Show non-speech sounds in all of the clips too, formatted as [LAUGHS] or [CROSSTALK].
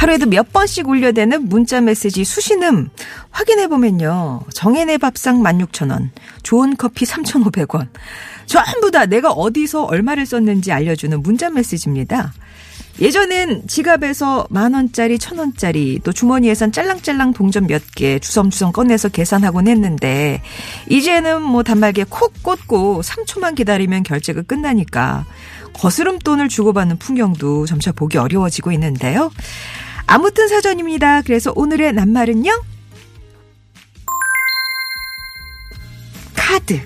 하루에도 몇 번씩 울려대는 문자 메시지 수신음 확인해 보면요. 정혜내 밥상 16,000원, 좋은 커피 3,500원. 전부 다 내가 어디서 얼마를 썼는지 알려주는 문자 메시지입니다. 예전엔 지갑에서 만 원짜리, 천 원짜리, 또 주머니에선 짤랑짤랑 동전 몇 개 주섬주섬 꺼내서 계산하곤 했는데, 이제는 뭐 단말기에 콕 꽂고 3초만 기다리면 결제가 끝나니까, 거스름 돈을 주고받는 풍경도 점차 보기 어려워지고 있는데요. 아무튼 사전입니다. 그래서 오늘의 낱말은요? 카드.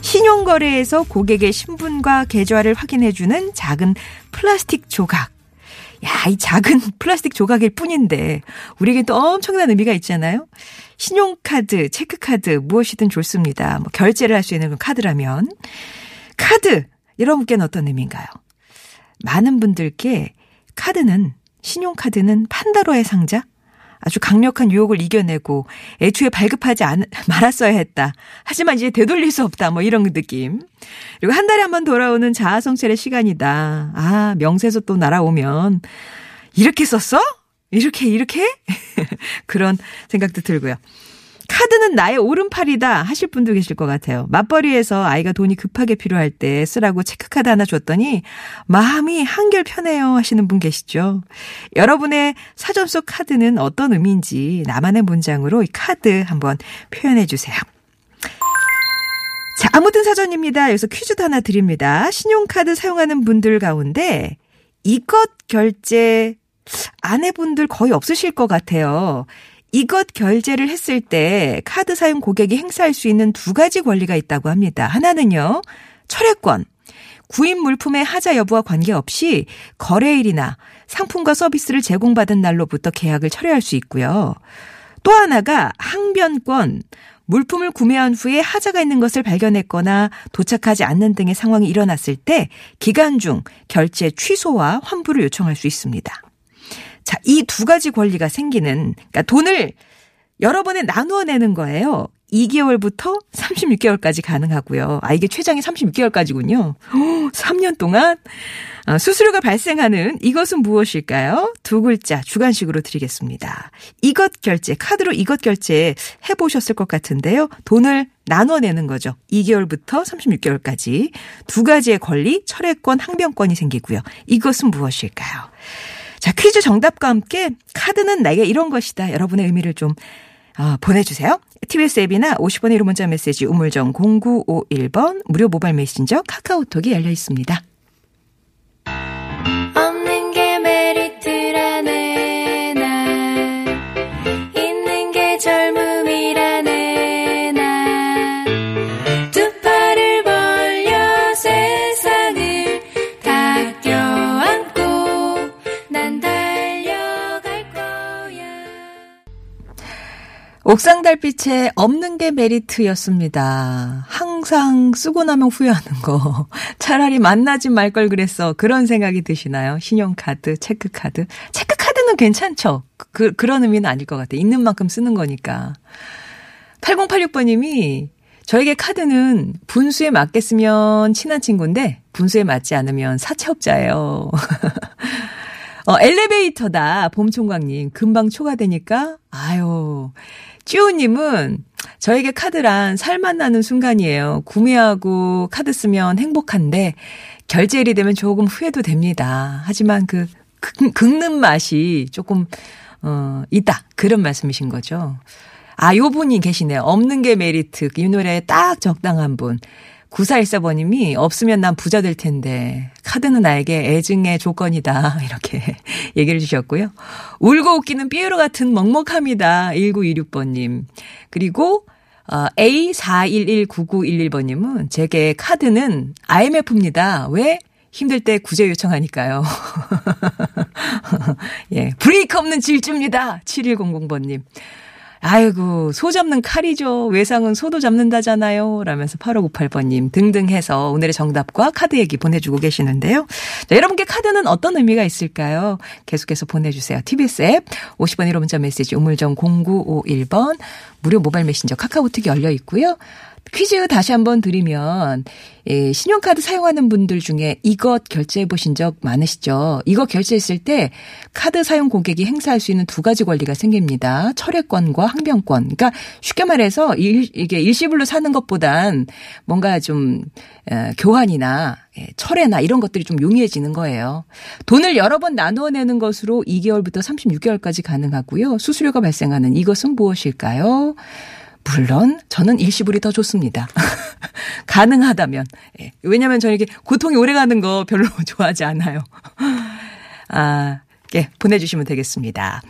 신용거래에서 고객의 신분과 계좌를 확인해주는 작은 플라스틱 조각. 야, 이 작은 [LAUGHS] 플라스틱 조각일 뿐인데, 우리에겐 또 엄청난 의미가 있잖아요? 신용카드, 체크카드, 무엇이든 좋습니다. 뭐, 결제를 할 수 있는 카드라면. 카드! 여러분께는 어떤 의미인가요? 많은 분들께 카드는, 신용카드는 판다로의 상자? 아주 강력한 유혹을 이겨내고 애초에 발급하지 않, [LAUGHS] 말았어야 했다. 하지만 이제 되돌릴 수 없다. 뭐 이런 느낌. 그리고 한 달에 한 번 돌아오는 자아성찰의 시간이다. 아, 명세서 또 날아오면 이렇게 썼어? 이렇게 이렇게? [LAUGHS] 그런 생각도 들고요. 카드는 나의 오른팔이다 하실 분도 계실 것 같아요. 맞벌이에서 아이가 돈이 급하게 필요할 때 쓰라고 체크카드 하나 줬더니 마음이 한결 편해요 하시는 분 계시죠. 여러분의 사전 속 카드는 어떤 의미인지 나만의 문장으로 이 카드 한번 표현해 주세요. 자, 아무튼 사전입니다. 여기서 퀴즈도 하나 드립니다. 신용카드 사용하는 분들 가운데 이것 결제 아내분들 거의 없으실 것 같아요. 이것 결제를 했을 때 카드 사용 고객이 행사할 수 있는 두 가지 권리가 있다고 합니다. 하나는요, 철회권. 구입 물품의 하자 여부와 관계없이 거래일이나 상품과 서비스를 제공받은 날로부터 계약을 철회할 수 있고요. 또 하나가 항변권. 물품을 구매한 후에 하자가 있는 것을 발견했거나 도착하지 않는 등의 상황이 일어났을 때 기간 중 결제 취소와 환불을 요청할 수 있습니다. 자, 이 두 가지 권리가 생기는, 그러니까 돈을 여러 번에 나누어 내는 거예요. 2개월부터 36개월까지 가능하고요. 아, 이게 최장이 36개월까지군요. 오, 3년 동안 아, 수수료가 발생하는 이것은 무엇일까요? 두 글자 주관식으로 드리겠습니다. 이것 결제, 카드로 이것 결제 해보셨을 것 같은데요. 돈을 나눠 내는 거죠. 2개월부터 36개월까지. 두 가지의 권리, 철회권, 항변권이 생기고요. 이것은 무엇일까요? 자, 퀴즈 정답과 함께 카드는 나에게 이런 것이다. 여러분의 의미를 좀 어, 보내주세요. TBS 앱이나 50번의 1호 문자 메시지 우물정 0951번 무료 모바일 메신저 카카오톡이 열려 있습니다. 옥상 달빛에 없는 게 메리트였습니다. 항상 쓰고 나면 후회하는 거. [LAUGHS] 차라리 만나지 말 걸 그랬어. 그런 생각이 드시나요? 신용카드, 체크카드. 체크카드는 괜찮죠? 그, 그런 의미는 아닐 것 같아요. 있는 만큼 쓰는 거니까. 8086번님이 저에게 카드는 분수에 맞게 쓰면 친한 친구인데 분수에 맞지 않으면 사채업자예요. [LAUGHS] 어, 엘리베이터다. 봄총각님. 금방 초과되니까. 아유. 찌우님은 저에게 카드란 살맛 나는 순간이에요. 구매하고 카드 쓰면 행복한데 결제일이 되면 조금 후회도 됩니다. 하지만 그 긁- 긁는 맛이 조금 어 있다. 그런 말씀이신 거죠. 아, 요 분이 계시네요. 없는 게 메리트. 이 노래에 딱 적당한 분. 9414번님이 없으면 난 부자 될 텐데 카드는 나에게 애증의 조건이다 [LAUGHS] 이렇게 [LAUGHS] 얘기를 주셨고요. 울고 웃기는 삐에로 같은 먹먹함이다 1926번님 그리고 어, A4119911번님은 제게 카드는 IMF입니다. 왜? 힘들 때 구제 요청하니까요. [LAUGHS] 예, 브레이크 없는 질주입니다. 7100번님. 아이고, 소 잡는 칼이죠. 외상은 소도 잡는다잖아요. 라면서 8598번님 등등 해서 오늘의 정답과 카드 얘기 보내주고 계시는데요. 자, 여러분께 카드는 어떤 의미가 있을까요? 계속해서 보내주세요. TBS 앱 50번 1호 문자 메시지 우물정 0951번 무료 모바일 메신저 카카오톡이 열려 있고요. 퀴즈 다시 한번 드리면 예, 신용카드 사용하는 분들 중에 이것 결제해 보신 적 많으시죠? 이거 결제했을 때 카드 사용 고객이 행사할 수 있는 두 가지 권리가 생깁니다. 철회권과 항변권. 그러니까 쉽게 말해서 일, 이게 일시불로 사는 것보단 뭔가 좀 에, 교환이나 예, 철회나 이런 것들이 좀 용이해지는 거예요. 돈을 여러 번 나누어 내는 것으로 2개월부터 36개월까지 가능하고요. 수수료가 발생하는 이것은 무엇일까요? 물론 저는 일시불이 더 좋습니다. [LAUGHS] 가능하다면. 예. 왜냐하면 저는 이게 고통이 오래 가는 거 별로 [LAUGHS] 좋아하지 않아요. 아, 예, 보내주시면 되겠습니다.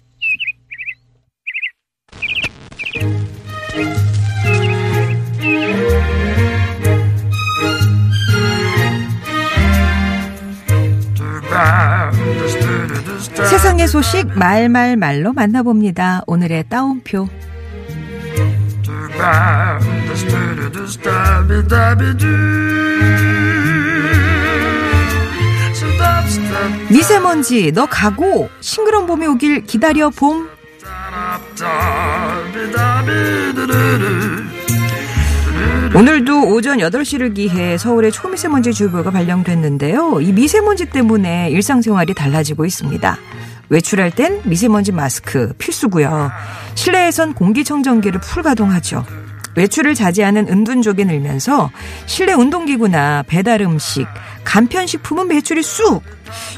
세상의 소식 말말말로 만나봅니다. 오늘의 따옴표. 미세먼지 너 가고 싱그러운 봄이 오길 기다려 봄 오늘도 오전 8시를 기해 서울에 초미세먼지 주의보가 발령됐는데요. 이 미세먼지 때문에 일상생활이 달라지고 있습니다. 외출할 땐 미세먼지 마스크 필수고요. 실내에선 공기청정기를 풀가동하죠. 외출을 자제하는 은둔족이 늘면서 실내 운동기구나 배달 음식, 간편식품은 매출이 쑥!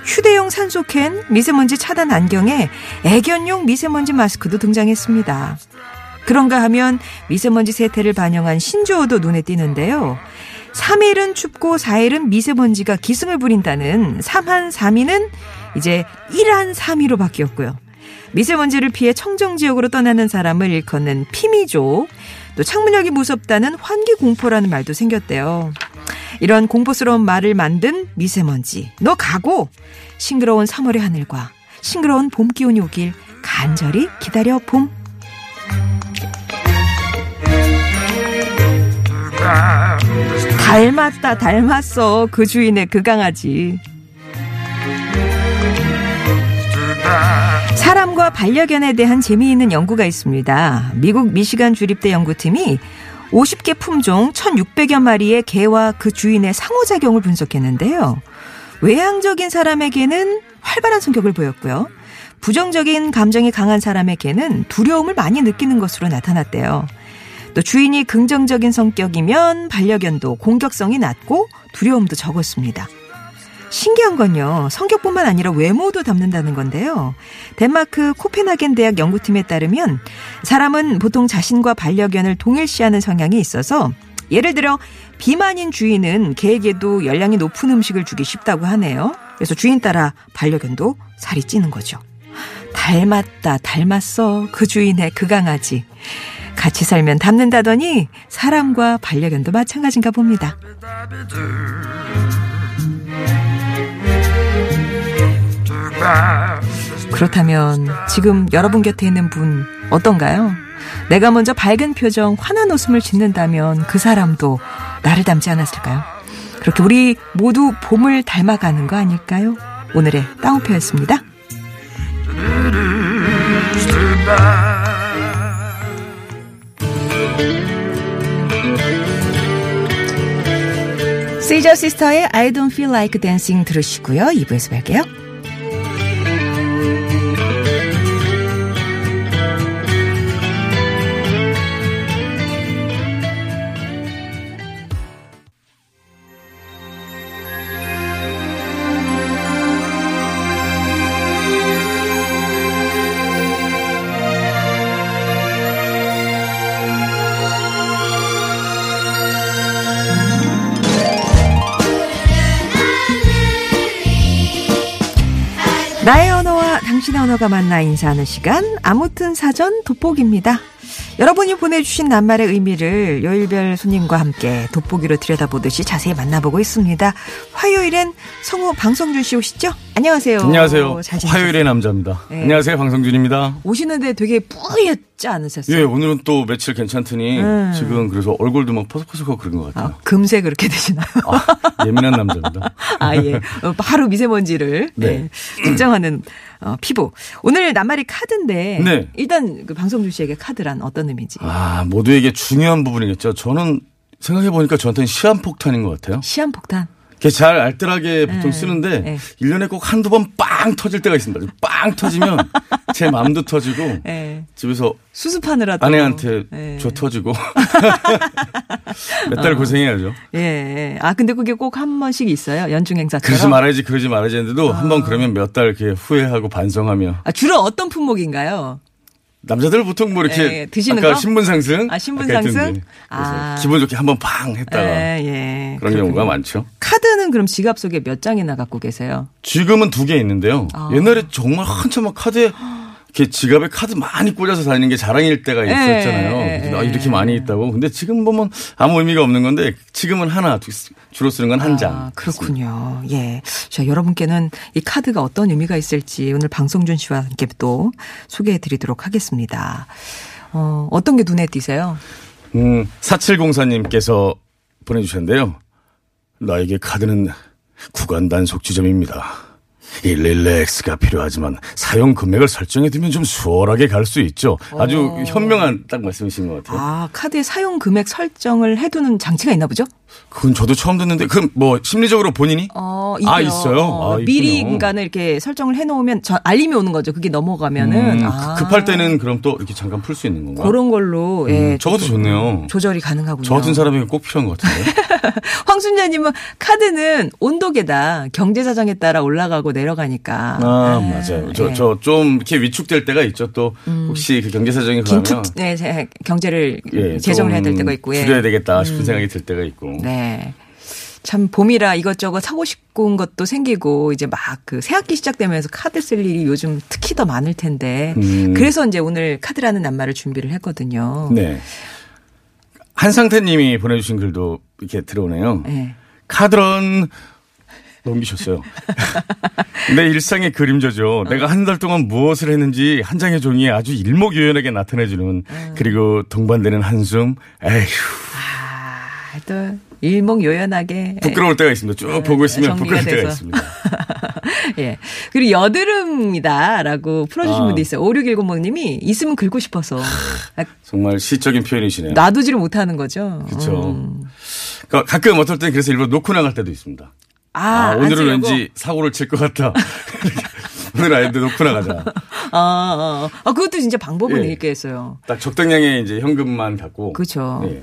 휴대용 산소캔, 미세먼지 차단 안경에 애견용 미세먼지 마스크도 등장했습니다. 그런가 하면 미세먼지 세태를 반영한 신조어도 눈에 띄는데요. 3일은 춥고 4일은 미세먼지가 기승을 부린다는 3한 3위는 이제 1한 3위로 바뀌었고요. 미세먼지를 피해 청정 지역으로 떠나는 사람을 일컫는 피미족, 또 창문역이 무섭다는 환기 공포라는 말도 생겼대요. 이런 공포스러운 말을 만든 미세먼지. 너 가고 싱그러운 3월의 하늘과 싱그러운 봄 기운이 오길 간절히 기다려 봄. 닮았다 닮았어 그 주인의 그 강아지. 사람과 반려견에 대한 재미있는 연구가 있습니다. 미국 미시간 주립대 연구팀이 50개 품종 1,600여 마리의 개와 그 주인의 상호작용을 분석했는데요. 외향적인 사람에게는 활발한 성격을 보였고요. 부정적인 감정이 강한 사람에게는 두려움을 많이 느끼는 것으로 나타났대요. 또 주인이 긍정적인 성격이면 반려견도 공격성이 낮고 두려움도 적었습니다. 신기한 건요, 성격뿐만 아니라 외모도 담는다는 건데요. 덴마크 코펜하겐 대학 연구팀에 따르면 사람은 보통 자신과 반려견을 동일시하는 성향이 있어서 예를 들어 비만인 주인은 개에게도 열량이 높은 음식을 주기 쉽다고 하네요. 그래서 주인 따라 반려견도 살이 찌는 거죠. 닮았다, 닮았어. 그 주인의 그 강아지. 같이 살면 닮는다더니 사람과 반려견도 마찬가지인가 봅니다. 그렇다면 지금 여러분 곁에 있는 분 어떤가요? 내가 먼저 밝은 표정, 환한 웃음을 짓는다면 그 사람도 나를 닮지 않았을까요? 그렇게 우리 모두 봄을 닮아가는 거 아닐까요? 오늘의 따옴표였습니다. 시저 시스터의 I don't feel like dancing 들으시고요. 2부에서 뵐게요. 당신의 언어가 만나 인사하는 시간 아무튼 사전 돋보기입니다. 여러분이 보내주신 낱말의 의미를 요일별 손님과 함께 돋보기로 들여다보듯이 자세히 만나보고 있습니다. 화요일엔 성우 방성준 씨 오시죠? 안녕하세요. 안녕하세요. 화요일의 남자입니다. 네. 안녕하세요. 방성준입니다. 오시는데 되게 뿌옇 쉽지 않으셨어요. 예, 오늘은 또 며칠 괜찮더니 음. 지금 그래서 얼굴도 막 퍼석퍼석하고 그런 것 같아요. 아, 금세 그렇게 되시나요? 아, 예민한 남자입니다. [LAUGHS] 아, 예. 어, 바로 미세먼지를 네. 네. 측정하는 어, 피부. 오늘 낱말이 카드인데 네. 일단 그 방송준 씨에게 카드란 어떤 의미인지. 아, 모두에게 중요한 부분이겠죠. 저는 생각해 보니까 저한테는 시한폭탄인 것 같아요. 시한폭탄. 이게 잘 알뜰하게 보통 네, 쓰는데 네. 일 1년에 꼭 한두 번 빵 터질 때가 있습니다. 빵 터지면 [LAUGHS] 제 마음도 터지고 예. 집에서 수습하느라 또. 아내한테 예. 저 터지고 [LAUGHS] 몇달 어. 고생해야죠. 예, 예. 아, 근데 그게 꼭 한 번씩 있어요. 연중 행사처럼. 그러지 말아야지 그러지 말아야지 했는데도 한번 그러면 몇 달 후회하고 반성하며 아, 주로 어떤 품목인가요? 남자들 보통 뭐 이렇게 예, 드시는 아까 거? 신분 상승 아, 신분 상승? 아. 기분 좋게 한번 팡 했다가 예, 예. 그런 그렇군요. 경우가 많죠. 카드는 그럼 지갑 속에 몇 장이나 갖고 계세요? 지금은 두 개 있는데요. 아. 옛날에 정말 한참 막 카드에 이렇게 지갑에 카드 많이 꽂아서 다니는 게 자랑일 때가 있었잖아요. 예, 그래서 아, 예, 이렇게 예. 많이 있다고. 근데 지금 보면 아무 의미가 없는 건데 지금은 하나 두- 주로 쓰는 건한 장. 아, 그렇군요. 예. 자, 여러분께는 이 카드가 어떤 의미가 있을지 오늘 방송준 씨와 함께 또 소개해 드리도록 하겠습니다. 어, 어떤 게 눈에 띄세요? 음, 4704님께서 보내주셨는데요. 나에게 카드는 구간 단속 지점입니다. 111X가 필요하지만 사용 금액을 설정해 두면 좀 수월하게 갈 수 있죠. 아주 현명한 딱 말씀이신 것 같아요. 아, 카드의 사용 금액 설정을 해두는 장치가 있나 보죠? 그건 저도 처음 듣는데, 그럼 뭐 심리적으로 본인이? 어, 아. 있어요? 어, 아, 미리. 그러니까 이렇게 설정을 해놓으면 저 알림이 오는 거죠. 그게 넘어가면은 음, 아, 급할 때는 그럼 또 이렇게 잠깐 풀 수 있는 건가요? 그런 걸로 예, 음, 저것도 좋네요. 조절이 가능하군요. 저 같은 사람이 꼭 필요한 것 같은데. [LAUGHS] [LAUGHS] 황순자님은 카드는 온도계다 경제 사정에 따라 올라가고 내려가니까. 아, 예, 맞아요. 저, 예. 저좀 이렇게 위축될 때가 있죠. 또 혹시 그 경제 사정이 그러면 긴축 네, 제- 경제를 예, 재정을 해야 될좀 때가 있고. 예. 줄여야 되겠다 싶은 생각이 들 때가 있고. 네. 참 봄이라 이것저것 사고 싶은 것도 생기고 이제 막 그 새학기 시작되면서 카드 쓸 일이 요즘 특히 더 많을 텐데 음. 그래서 이제 오늘 카드라는 낱말을 준비를 했거든요. 네. 한상태 님이 보내주신 글도 이렇게 들어오네요. 네. 카드런 넘기셨어요. [LAUGHS] 내 일상의 그림자죠. 내가 한 달 동안 무엇을 했는지 한 장의 종이에 아주 일목요연하게 나타내주는 그리고 동반되는 한숨. 에휴 아, 또 일목요연하게 부끄러울 때가 있습니다. 쭉 네, 보고 있으면 정리가 부끄러울 때가 돼서. 있습니다. [LAUGHS] 예. 그리고 여드름이다라고 풀어주신 아. 분도 있어요. 5610번님이 있으면 긁고 싶어서. 아, 정말 시적인 표현이시네요. 놔두지를 못하는 거죠. 그렇죠. 음. 그러니까 가끔 어떨 땐 그래서 일부러 놓고 나갈 때도 있습니다. 아, 아, 안 오늘은? 왠지 사고를 칠 것 같다. [LAUGHS] 오늘 아닌데 놓고 나가자. 아, 아, 아, 그것도 진짜 방법은 예. 있겠어요. 딱 적당량의 이제 현금만 갖고. 그렇죠. 예.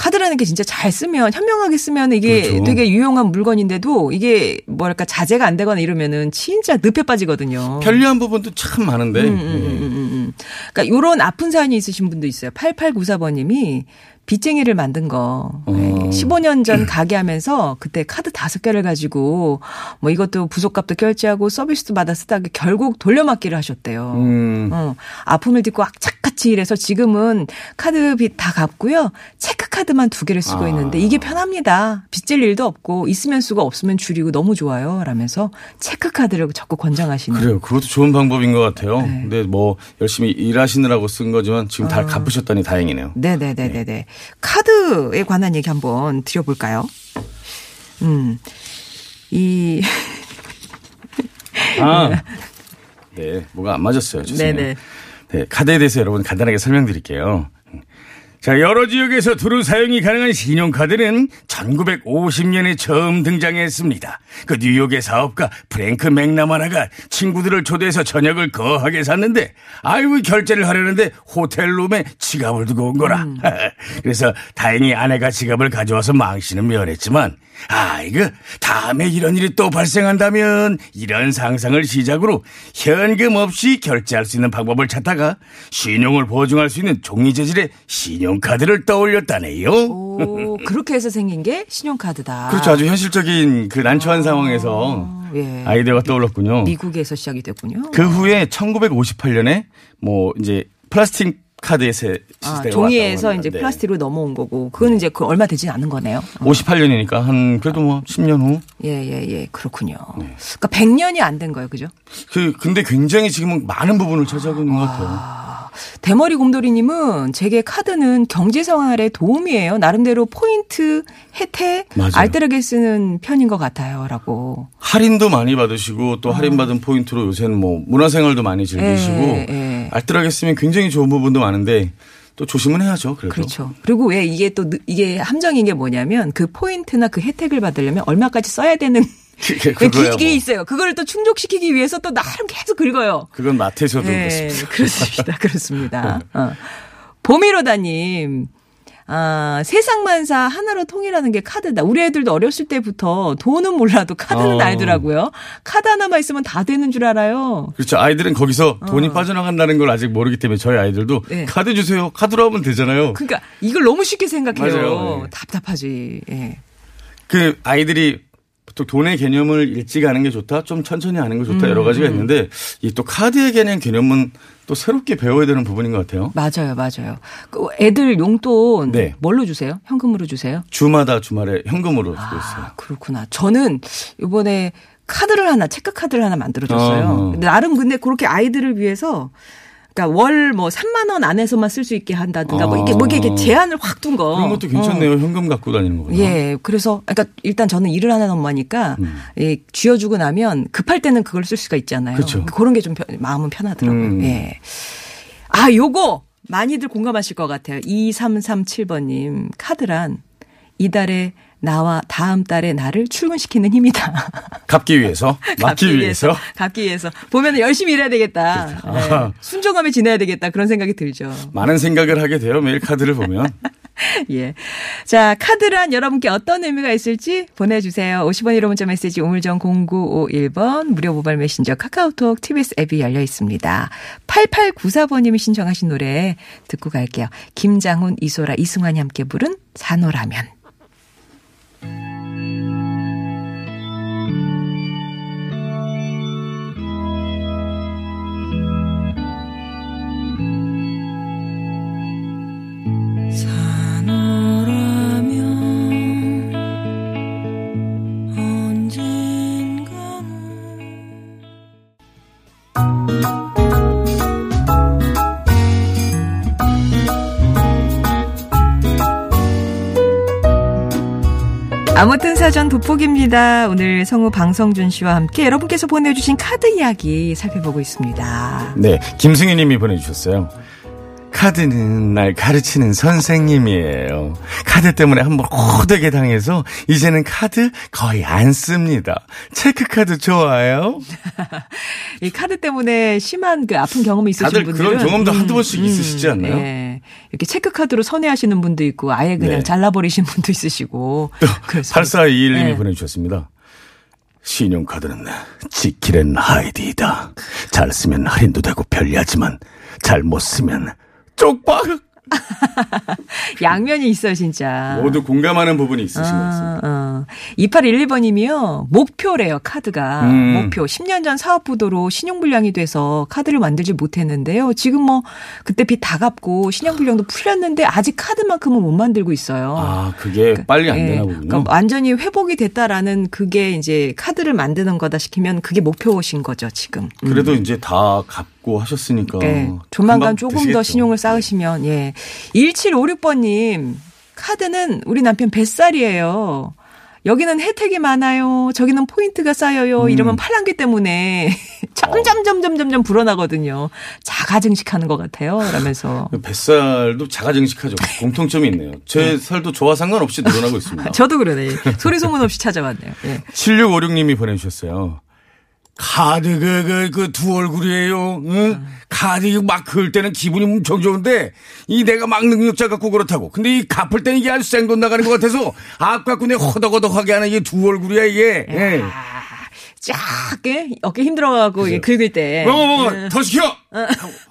카드라는 게 진짜 잘 쓰면 현명하게 쓰면 이게 그렇죠. 되게 유용한 물건인데도 이게 뭐랄까 자제가 안 되거나 이러면은 진짜 늪에 빠지거든요. 편리한 부분도 참 많은데. 음, 예. 음, 음. 그러니까 요런 아픈 사연이 있으신 분도 있어요. 8894번 님이 빚쟁이를 만든 거. 어. 네. 15년 전 가게 하면서 그때 카드 다섯 개를 가지고 뭐 이것도 부속값도 결제하고 서비스도 받아 쓰다가 결국 돌려막기를 하셨대요. 음. 어, 아픔을 딛고 악착 같이 일해서 지금은 카드 빚 다 갚고요. 체크카드만 두 개를 쓰고 아. 있는데 이게 편합니다. 빚질 일도 없고 있으면 쓰고 없으면 줄이고 너무 좋아요. 라면서 체크카드를 적극 권장하시는. 그래요. 그것도 좋은 방법인 것 같아요. 네. 근데 뭐 열심히 일하시느라고 쓴 거지만 지금 다 갚으셨다니 다행이네요. 네네네네 네. 카드에 관한 얘기 한번 드려볼까요? 음, 이, 아. [LAUGHS] 네. 뭐가 안 맞았어요. 죄송해요. 네네. 네, 카드에 대해서 여러분 간단하게 설명드릴게요. 자, 여러 지역에서 두루 사용이 가능한 신용카드는 1950년에 처음 등장했습니다. 그 뉴욕의 사업가 프랭크 맥나마나가 친구들을 초대해서 저녁을 거하게 샀는데, 아이고, 결제를 하려는데 호텔룸에 지갑을 두고 온 거라. [LAUGHS] 그래서 다행히 아내가 지갑을 가져와서 망신은 면했지만, 아, 이거 다음에 이런 일이 또 발생한다면 이런 상상을 시작으로 현금 없이 결제할 수 있는 방법을 찾다가 신용을 보증할 수 있는 종이 재질의 신용 카드를 떠올렸다네요. 오, 그렇게 해서 생긴 게 신용카드다. 그렇죠. 아주 현실적인 그 난처한 상황에서 예. 아이디어가 떠올랐군요. 미국에서 시작이 됐군요. 그 후에 1958년에 뭐 이제 플라스틱 카드의 세 아, 종이에서 이제. 네. 플라스틱으로 넘어온 거고, 그거는 이제 그 얼마 되진 않은 거네요. 58년이니까 한 그래도 뭐 10년 후. 예, 예, 예. 그렇군요. 네. 그러니까 100년이 안 된 거예요. 그죠? 그 근데 굉장히 지금은 많은 부분을 차지하고 있는 것 같아요. 대머리 곰돌이님은 제게 카드는 경제 생활에 도움이에요. 나름대로 포인트, 혜택, 맞아요. 알뜰하게 쓰는 편인 것 같아요. 라고. 할인도 많이 받으시고 또 할인받은 포인트로 요새는 뭐 문화생활도 많이 즐기시고 예, 예. 알뜰하게 쓰면 굉장히 좋은 부분도 많은데 또 조심은 해야죠. 그래도. 그렇죠. 그리고 왜 이게 또 느- 이게 함정인 게 뭐냐면 그 포인트나 그 혜택을 받으려면 얼마까지 써야 되는 그게 그 뭐. 있어요. 그거를 또 충족시키기 위해서 또 나름 계속 긁어요. 그건 마트에서도 네, 그렇습니다. 그렇습니다. [LAUGHS] 그렇습니다. 어. 봄이로다님. 아, 세상만사 하나로 통일하는 게 카드다. 우리 애들도 어렸을 때부터 돈은 몰라도 카드는 어. 알더라고요. 카드 하나만 있으면 다 되는 줄 알아요. 그렇죠. 아이들은 거기서 돈이 빠져나간다는 걸 아직 모르기 때문에 저희 아이들도 어. 네. 카드 주세요. 카드로 하면 되잖아요. 그러니까 이걸 너무 쉽게 생각해요. 맞아요. 네. 답답하지. 예. 그 아이들이 보통 돈의 개념을 일찍 아는 게 좋다, 좀 천천히 아는 게 좋다 음, 여러 가지가 있는데 이 또 카드에 대한 개념은 또 새롭게 배워야 되는 부분인 것 같아요. 맞아요, 맞아요. 그 애들 용돈 네. 뭘로 주세요? 현금으로 주세요? 주마다 주말에 현금으로 주고 있어요. 아, 그렇구나. 저는 이번에 카드를 하나, 체크 카드를 하나 만들어줬어요. 어허. 근데 나름 근데 그렇게 아이들을 위해서 그러니까 월 뭐 3만 원 안에서만 쓸 수 있게 한다든가 뭐 이게 뭐 이게 이렇게 제한을 확 둔 거. 그런 것도 괜찮네요. 현금 갖고 다니는 거구나. 어. 예, 그래서 그러니까 일단 저는 일을 하는 엄마니까 음. 예, 쥐어 주고 나면 급할 때는 그걸 쓸 수가 있잖아요. 그쵸. 그런 게 좀 마음은 편하더라고요. 음. 예. 아, 요거 많이들 공감하실 것 같아요. 2337번 님 카드란 이달에 나와 다음 달에 나를 출근시키는 힘이다. 갚기 위해서, [LAUGHS] 막기 위해서. 갚기 위해서. 보면 열심히 일해야 되겠다. 네. 아하. 순종하며 지내야 되겠다. 그런 생각이 들죠. 많은 생각을 하게 돼요. 매일 카드를 보면. [LAUGHS] 예. 자, 카드란 여러분께 어떤 의미가 있을지 보내주세요. 50원 1호 문자 메시지 우물정 0951번 무료 모바일 메신저 카카오톡 TBS 앱이 열려 있습니다. 8894번님이 신청하신 노래 듣고 갈게요. 김장훈, 이소라, 이승환이 함께 부른. 산호라면 아무튼 사전 돋보기입니다. 오늘 성우 방성준 씨와 함께 여러분께서 보내주신 카드 이야기 살펴보고 있습니다. 네. 김승희 님이 보내주셨어요. 카드는 날 가르치는 선생님이에요. 카드 때문에 한번 호되게 당해서 이제는 카드 거의 안 씁니다. 체크카드 좋아요? [LAUGHS] 이 카드 때문에 심한 그 아픈 경험이 있으신 다들 분들은 그런 경험도 한두 번씩 있으시지 않나요? 예. 이렇게 체크 카드로 선회하시는 분도 있고 아예 그냥 네. 잘라버리신 분도 있으시고. 그래서 8421님이 네. 보내주셨습니다. 신용카드는 지킬앤 하이디이다. 잘 쓰면 할인도 되고 편리하지만 잘 못 쓰면 쪽박! [LAUGHS] 양면이 있어요 진짜. 모두 공감하는 부분이 있으신 것 같습니다. 어, 어. 2812번님이요. 목표래요, 카드가. 음. 목표. 10년 전 사업부도로 신용불량이 돼서 카드를 만들지 못했는데요. 지금 뭐, 그때 빚 다 갚고 신용불량도 풀렸는데 아직 카드만큼은 못 만들고 있어요. 아, 그게 빨리 안 예, 되나 보군요. 그러니까 완전히 회복이 됐다라는 그게 이제 카드를 만드는 거다 시키면 그게 목표신 거죠, 지금. 음. 그래도 이제 다 갚고 하셨으니까. 예, 조만간 조금 더. 신용을 쌓으시면 예. 1756번님 카드는 우리 남편 뱃살이에요. 여기는 혜택이 많아요. 저기는 포인트가 쌓여요. 음. 이러면 팔랑귀 때문에 [LAUGHS] 점점 점점 점점 불어나거든요. 자가 증식하는 것 같아요. 라면서 그 [LAUGHS] 뱃살도 자가 증식하죠. 공통점이 있네요. 제 살도 저와 상관없이 늘어나고 있습니다. [LAUGHS] 저도 그러네. 소리 소문 없이 찾아왔네요. 예. 7656님이 보내주셨어요. 카드 그그그 두 얼굴이에요. 응? 카드 이거 막 그을 때는 기분이 엄청 좋은데 이 내가 막 능력자 같고 그렇다고. 근데 이 갚을 때는 이게 아주 생돈 나가는 것 같아서 내 허덕허덕하게 하는 이게 두 얼굴이야 이게. 예. 아, 쫙 예? 어깨 힘들어가고 이게 긁을 때. 먹어 먹어 더 시켜.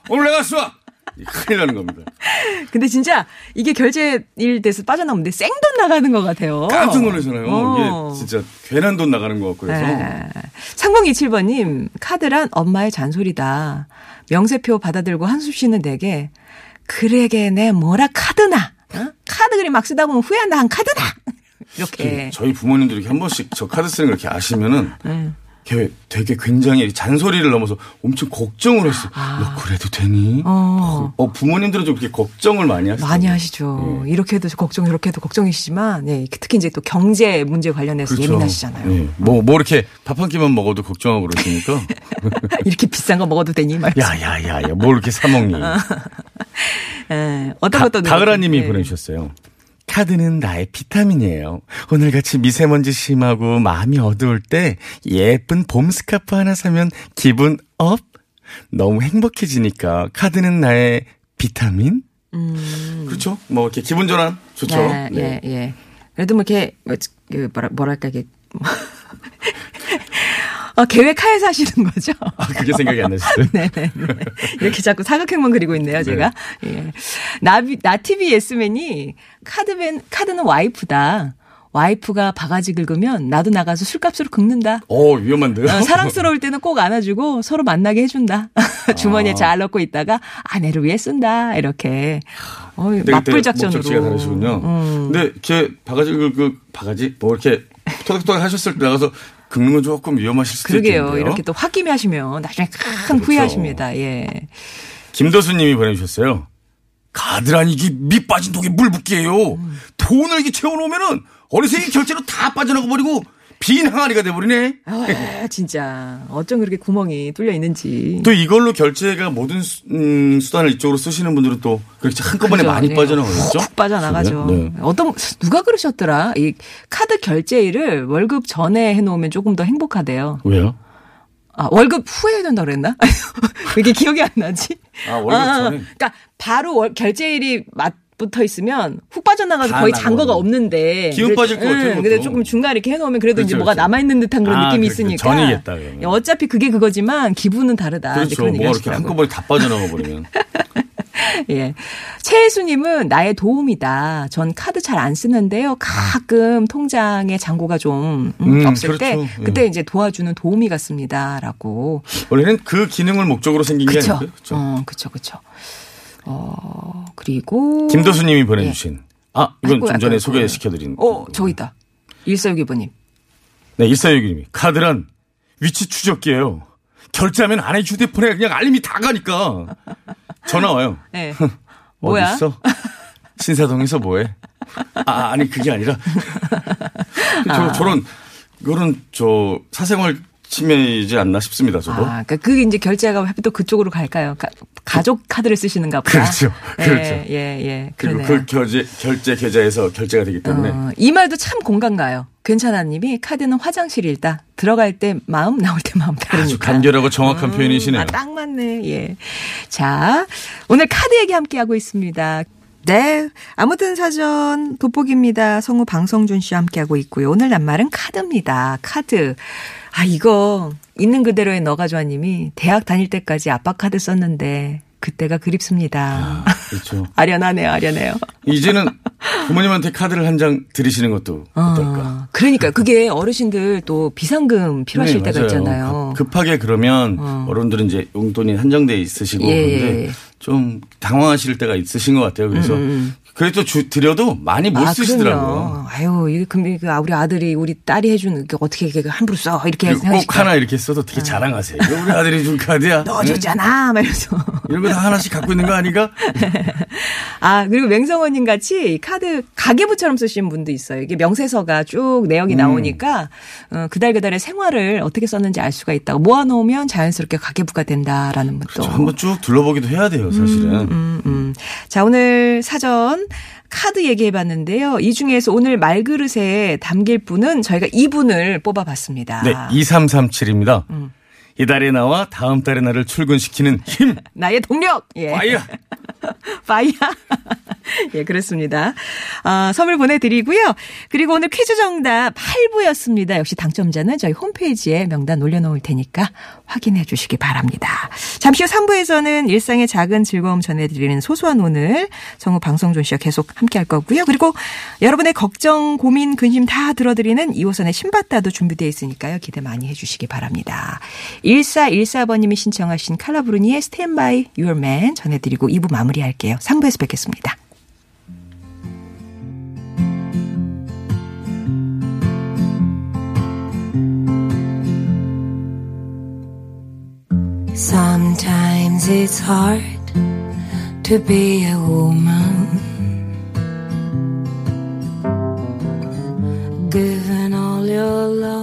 오늘 내가 쏴. 큰일 나는 겁니다. 근데 진짜 이게 결제일 돼서 빠져나오는데 생돈 나가는 것 같아요. 깜짝 놀라잖아요. 어. 이게 진짜 괜한 돈 나가는 것 같고 그래서. 네. 3027번님, 카드란 엄마의 잔소리다. 명세표 받아들고 한숨 쉬는 내게, 그래게 내 뭐라 카드나. 어? 카드 그림 막 쓰다 보면 후회한다 한 카드나. [LAUGHS] 이렇게. 저희 부모님들이 한 번씩 저 카드 쓰는 걸 이렇게 아시면은 네. 걔 되게 굉장히 잔소리를 넘어서 엄청 걱정을 했어요. 너 그래도 되니? 어. 어, 부모님들은 좀 이렇게 걱정을 많이 하시죠. 많이 하시죠. 예. 이렇게 해도 걱정, 이렇게 해도 걱정이시지만, 네, 특히 이제 또 경제 문제 관련해서 예민하시잖아요. 예. 뭐, 뭐 이렇게 밥 한 끼만 먹어도 걱정하고 그러시니까. [LAUGHS] 이렇게 비싼 거 먹어도 되니? 말. 야, 야, 야, 야, 뭘 이렇게 사먹니? [LAUGHS] 예, 어떤 것도. 가을아 님이 네. 보내주셨어요. 카드는 나의 비타민이에요. 오늘같이 미세먼지 심하고 마음이 어두울 때 예쁜 봄 스카프 하나 사면 기분 up? 너무 행복해지니까 카드는 나의 비타민? 그렇죠. 뭐 이렇게 기분 전환 좋죠. 네, 네. 예, 예. 그래도 뭐 이렇게, 뭐, 그 뭐라, 뭐랄까, 이게. 어, 계획하에 사시는 거죠? 아, 그게 생각이 안 나셨어요? [LAUGHS] 네네. 이렇게 자꾸 사각형만 그리고 있네요, 제가. 예. 나비, 나티비 예스맨이 카드맨, 카드는 와이프다. 와이프가 바가지 긁으면 나도 나가서 술값으로 긁는다. 어, 위험한데요? 어, 사랑스러울 때는 꼭 안아주고 서로 만나게 해준다. [LAUGHS] 주머니에 아. 잘 넣고 있다가 아내를 위해 쓴다. 이렇게. 어, 맞불 작전으로. 목적지가 다르시군요. 음. 근데 이렇게 바가지 그, 그 바가지 뭐 이렇게 토닥토닥 하셨을 때 나가서 긁는 건 조금 위험하실 수도 그러게요. 있겠는데요. 이렇게 또 홧김에 하시면 나중에 큰 그렇죠. 후회하십니다. 예. 김도수님이 보내주셨어요. 가드란 이게 밑 빠진 독에 물 붓기예요. 돈을 이게 채워놓으면은 어느새 결제로 다 빠져나가 버리고 빈 항아리가 돼버리네. 아, 진짜. 어쩜 그렇게 구멍이 뚫려 있는지. 또 이걸로 결제가 모든 수, 음, 수단을 이쪽으로 쓰시는 분들은 또 그렇게 한꺼번에 그죠. 많이 네. 빠져나가겠죠? 훅 빠져나가죠. 네. 어떤 누가 그러셨더라? 이 카드 결제일을 월급 전에 해놓으면 조금 더 행복하대요. 왜요? 아 월급 후에 해야 된다 그랬나? [LAUGHS] 왜 이게 기억이 안 나지? 아, 월급 전에? 그러니까 바로 월, 결제일이 맞 붙어 있으면 훅 빠져나가서 다 거의. 잔거가 없는데. 기운 빠질 것 같아요, 응, 근데 그것도. 조금 중간에 이렇게 해놓으면 그래도 이제 그렇죠, 뭐가 그렇죠. 남아 있는 듯한 그런 아, 느낌이 그렇죠. 있으니까. 전이겠다, 그러면. 어차피 그게 그거지만 기분은 다르다. 이제 그렇죠. 뭐가 이렇게 하시더라고요. 한꺼번에 다 빠져나가 버리면. [LAUGHS] 예. 최혜수님은 나의 도움이다. 전 카드 잘 안 쓰는데요. 가끔 통장에 잔고가 좀 음, 음, 없을 때 그렇죠. 예. 그때 이제 도와주는 도움이 같습니다라고. 원래는 그 기능을 목적으로 생긴 게 그쵸. 아니고요. 그렇죠. 어, 그쵸. 어, 그리고. 김도수님이 보내주신. 아, 이건 아이고, 좀 전에 아이고, 소개시켜드린. 어, 저기 있다. 일사육이번님. 네, 일사육이님이 카드란 위치 추적기예요. 결제하면 아내 휴대폰에 그냥 알림이 다 가니까 전화 와요. [LAUGHS] 네. 뭐야? 어디 있어? 신사동에서 뭐해? 아, 아니 그게 아니라 [LAUGHS] 저 저런 그런 저 사생활 침해이지 않나 싶습니다. 저도. 아, 그러니까 그게 이제 결제가 하필 또 그쪽으로 갈까요? 가, 족 카드를 쓰시는가 보다. 그렇죠. 예, 그렇죠. 예, 예. 그리고 그러네요. 그 결제 결제 계좌에서 결제가 되기 때문에 어, 이 말도 참 공감 가요. 괜찮아 님이 카드는 화장실이다. 들어갈 때 마음, 나올 때 마음 다르니까. 아주 간결하고 정확한 표현이시네요. 아, 딱 맞네. 예. 자, 오늘 카드 얘기 함께 하고 있습니다. 네. 아무튼 사전 돋보기입니다. 성우 방성준 씨와 함께하고 있고요. 오늘 낱말은 카드입니다. 카드. 아, 이거 있는 그대로의 너가 좋아님이 대학 다닐 때까지 아빠 카드 썼는데 그때가 그립습니다. 그렇죠. [LAUGHS] 아련하네요, 아련해요. 이제는 부모님한테 카드를 한 장 드리시는 것도 어떨까? 어, 그러니까 그게 어르신들 또 비상금 필요하실 네, 때가 맞아요. 있잖아요. 급- 급하게 그러면 어. 어른들은 이제 용돈이 한정돼 있으시고 예, 그런데 예. 좀 당황하실 때가 있으신 것 같아요. 그래서 음, 그래도 주 드려도 많이 못 아, 쓰시더라고요. 그럼요. 아유, 이게 근데 그 우리 아들이 우리 딸이 해준 게 어떻게 이게 함부로 써 이렇게 꼭. 하나 이렇게 써도 되게 자랑하세요. 이거 우리 아들이 준 카드야. [LAUGHS] 넣어줬잖아. 응? 이런 거 다 하나씩 갖고 있는 거 아닌가? [LAUGHS] 아, 그리고 맹성원님 같이 이 카드 가계부처럼 쓰시는 분도 있어요. 이게 명세서가 쭉 내역이 나오니까, 어, 그달그달의 생활을 어떻게 썼는지 알 수가 있다고 모아놓으면 자연스럽게 가계부가 된다라는 분도. 저 한번 쭉 둘러보기도 해야 돼요, 사실은. 음, 음. 자, 오늘 사전 카드 얘기해 봤는데요. 이 중에서 오늘 말그릇에 담길 분은 저희가 이분을 뽑아 봤습니다. 네, 2337입니다. 음. 이달에 나와 다음 달에 나를 출근시키는 힘. [LAUGHS] 나의 동력! 예. 와이야. [LAUGHS] 파이야. [LAUGHS] 예, 그렇습니다. 아, 선물 보내드리고요. 그리고 오늘 퀴즈 정답 8부였습니다. 역시 당첨자는 저희 홈페이지에 명단 올려놓을 테니까 확인해 주시기 바랍니다. 잠시 후 3부에서는 일상의 작은 즐거움 전해드리는 소소한 오늘 성우 방송존 씨와 계속 함께 할 거고요. 그리고 여러분의 걱정, 고민, 근심 다 들어드리는 이호선의 신받다도 준비되어 있으니까요. 기대 많이 해 주시기 바랍니다. 1414번님이 신청하신 칼라브루니의 Your Man 전해드리고 2부 마무리 마무리할게요. 3부에서 뵙겠습니다. Sometimes it's hard to be a woman. Given all your love.